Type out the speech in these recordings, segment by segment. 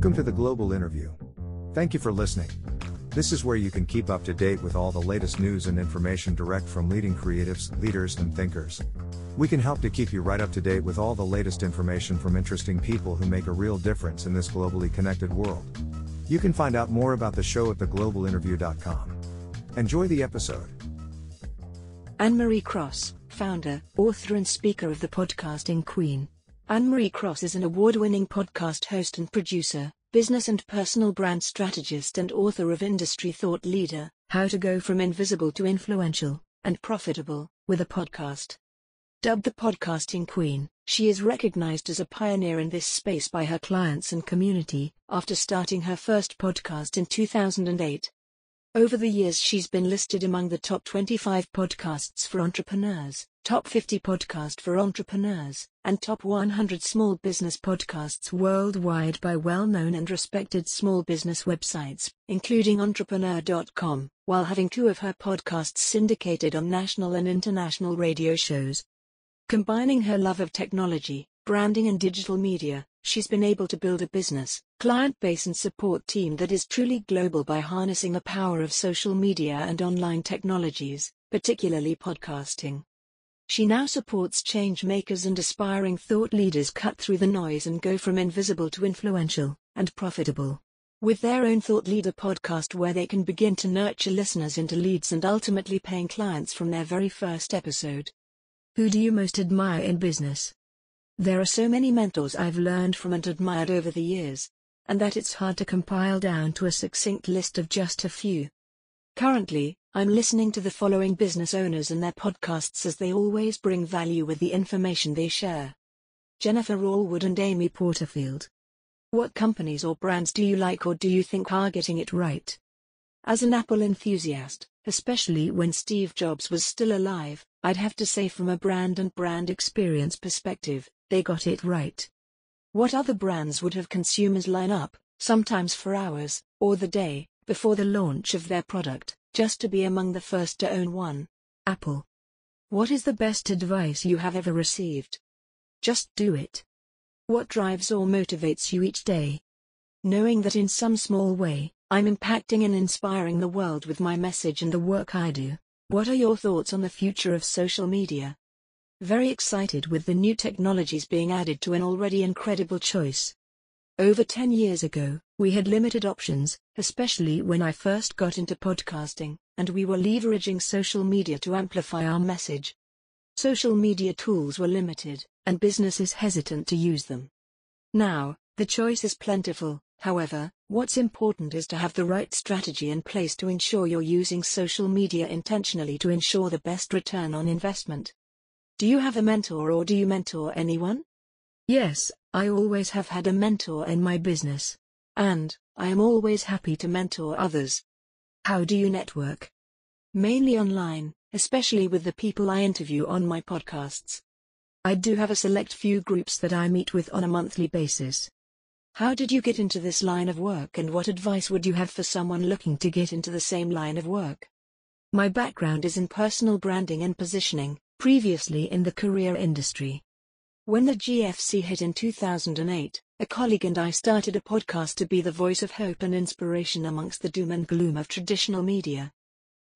Welcome to the Global Interview. Thank you for listening. This is where you can keep up to date with all the latest news and information direct from leading creatives, leaders, and thinkers. We can help to keep you right up to date with all the latest information from interesting people who make a real difference in this globally connected world. You can find out more about the show at theglobalinterview.com. Enjoy the episode. Annemarie Cross, founder, author, and speaker of the Podcasting Queen. Annemarie Cross is an award winning podcast host and producer, business and personal brand strategist, and author of Industry Thought Leader How to Go from Invisible to Influential and Profitable with a Podcast. Dubbed the Podcasting Queen, she is recognized as a pioneer in this space by her clients and community after starting her first podcast in 2008. Over the years, she's been listed among the top 25 podcasts for entrepreneurs, top 50 podcast for entrepreneurs, and top 100 small business podcasts worldwide by well known and respected small business websites, including entrepreneur.com, while having two of her podcasts syndicated on national and international radio shows. Combining her love of technology, branding, and digital media, she's been able to build a business, client base, and support team that is truly global by harnessing the power of social media and online technologies, particularly podcasting. She now supports change makers and aspiring thought leaders cut through the noise and go from invisible to influential and profitable. With their own Thought Leader podcast, where they can begin to nurture listeners into leads and ultimately paying clients from their very first episode. Who do you most admire in business? There are so many mentors I've learned from and admired over the years, and that it's hard to compile down to a succinct list of just a few. Currently, I'm listening to the following business owners and their podcasts as they always bring value with the information they share. Jennifer Allwood and Amy Porterfield. What companies or brands do you like or do you think are getting it right? As an Apple enthusiast, especially when Steve Jobs was still alive, I'd have to say from a brand and brand experience perspective, they got it right. What other brands would have consumers line up, sometimes for hours, or the day, before the launch of their product, just to be among the first to own one. Apple. What is the best advice you have ever received? Just do it. What drives or motivates you each day? Knowing that in some small way, I'm impacting and inspiring the world with my message and the work I do. What are your thoughts on the future of social media? Very excited with the new technologies being added to an already incredible choice. Over 10 years ago, we had limited options, especially when I first got into podcasting, and we were leveraging social media to amplify our message. Social media tools were limited, and businesses hesitant to use them. Now, the choice is plentiful, however, what's important is to have the right strategy in place to ensure you're using social media intentionally to ensure the best return on investment. Do you have a mentor or do you mentor anyone? Yes, I always have had a mentor in my business. And, I am always happy to mentor others. How do you network? Mainly online, especially with the people I interview on my podcasts. I do have a select few groups that I meet with on a monthly basis. How did you get into this line of work and what advice would you have for someone looking to get into the same line of work? My background is in personal branding and positioning, previously in the career industry. When the GFC hit in 2008, a colleague and I started a podcast to be the voice of hope and inspiration amongst the doom and gloom of traditional media.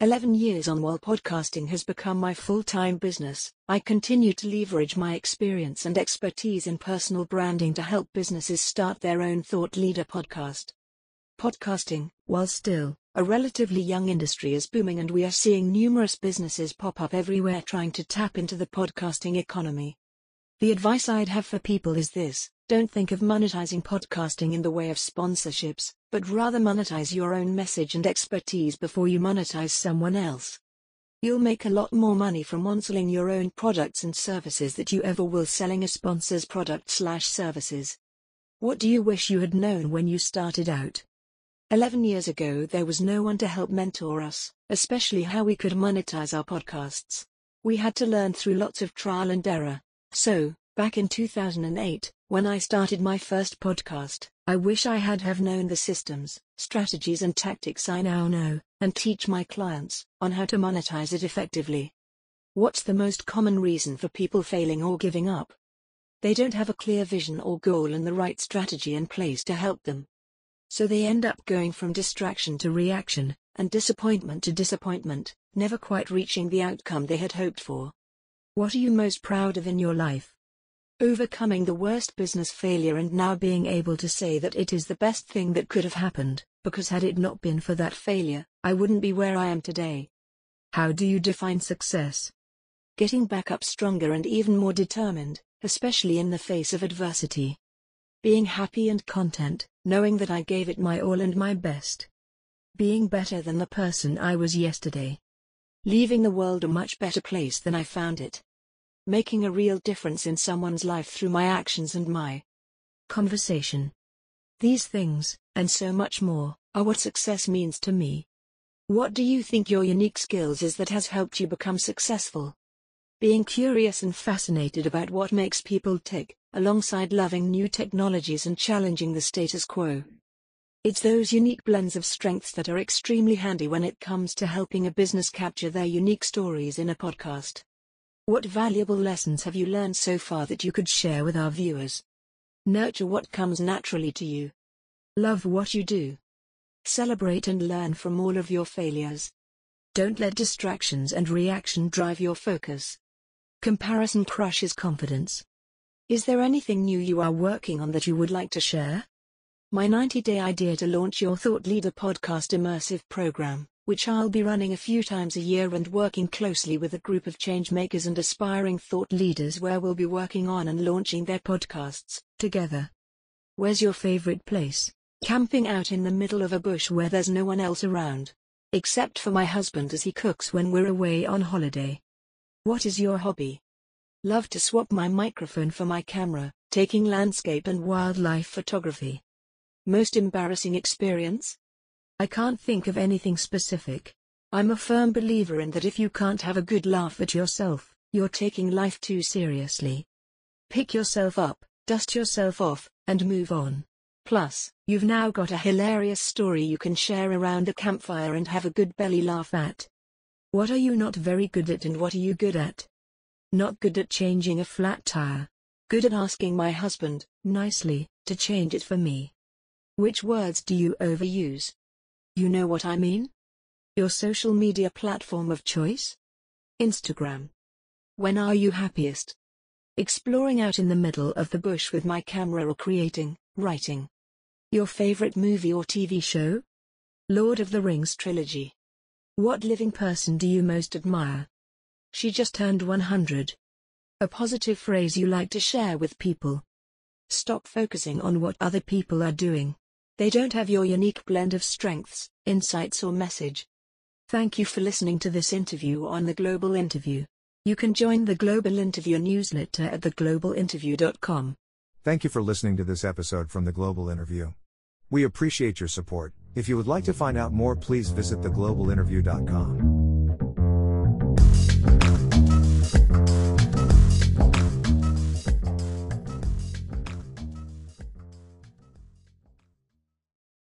11 years on, while podcasting has become my full time business, I continue to leverage my experience and expertise in personal branding to help businesses start their own thought leader podcast. Podcasting, while still a relatively young industry, is booming, and we are seeing numerous businesses pop up everywhere trying to tap into the podcasting economy. The advice I'd have for people is this don't think of monetizing podcasting in the way of sponsorships, but rather monetize your own message and expertise before you monetize someone else. You'll make a lot more money from on selling your own products and services that you ever will selling a sponsor's product slash services. What do you wish you had known when you started out? 11 years ago, there was no one to help mentor us, especially how we could monetize our podcasts. We had to learn through lots of trial and error. So, back in 2008, when I started my first podcast, I wish I had have known the systems, strategies and tactics I now know, and teach my clients on how to monetize it effectively. What's the most common reason for people failing or giving up? They don't have a clear vision or goal and the right strategy in place to help them. So they end up going from distraction to reaction, and disappointment to disappointment, never quite reaching the outcome they had hoped for. What are you most proud of in your life? Overcoming the worst business failure and now being able to say that it is the best thing that could have happened, because had it not been for that failure, I wouldn't be where I am today. How do you define success? Getting back up stronger and even more determined, especially in the face of adversity. Being happy and content, knowing that I gave it my all and my best. Being better than the person I was yesterday. Leaving the world a much better place than I found it. Making a real difference in someone's life through my actions and my conversation. These things, and so much more, are what success means to me. What do you think your unique skills is that has helped you become successful? Being curious and fascinated about what makes people tick, alongside loving new technologies and challenging the status quo. It's those unique blends of strengths that are extremely handy when it comes to helping a business capture their unique stories in a podcast. What valuable lessons have you learned so far that you could share with our viewers? Nurture what comes naturally to you. Love what you do. Celebrate and learn from all of your failures. Don't let distractions and reaction drive your focus. Comparison crushes confidence. Is there anything new you are working on that you would like to share? My 90 day idea to launch your Thought Leader podcast immersive program, which I'll be running a few times a year and working closely with a group of changemakers and aspiring thought leaders where we'll be working on and launching their podcasts together. Where's your favorite place? Camping out in the middle of a bush where there's no one else around. Except for my husband as he cooks when we're away on holiday. What is your hobby? Love to swap my microphone for my camera, taking landscape and wildlife photography. Most embarrassing experience? I can't think of anything specific. I'm a firm believer in that if you can't have a good laugh at yourself, you're taking life too seriously. Pick yourself up, dust yourself off, and move on. Plus, you've now got a hilarious story you can share around the campfire and have a good belly laugh at. What are you not very good at and what are you good at? Not good at changing a flat tire. Good at asking my husband, nicely, to change it for me. Which words do you overuse? You know what I mean? Your social media platform of choice? Instagram. When are you happiest? Exploring out in the middle of the bush with my camera or creating, writing. Your favorite movie or TV show? Lord of the Rings trilogy. What living person do you most admire? She just turned 100. A positive phrase you like to share with people. Stop focusing on what other people are doing. They don't have your unique blend of strengths, insights, or message. Thank you for listening to this interview on the Global Interview. You can join the Global Interview newsletter at theglobalinterview.com. Thank you for listening to this episode from the Global Interview. We appreciate your support. If you would like to find out more, please visit theglobalinterview.com.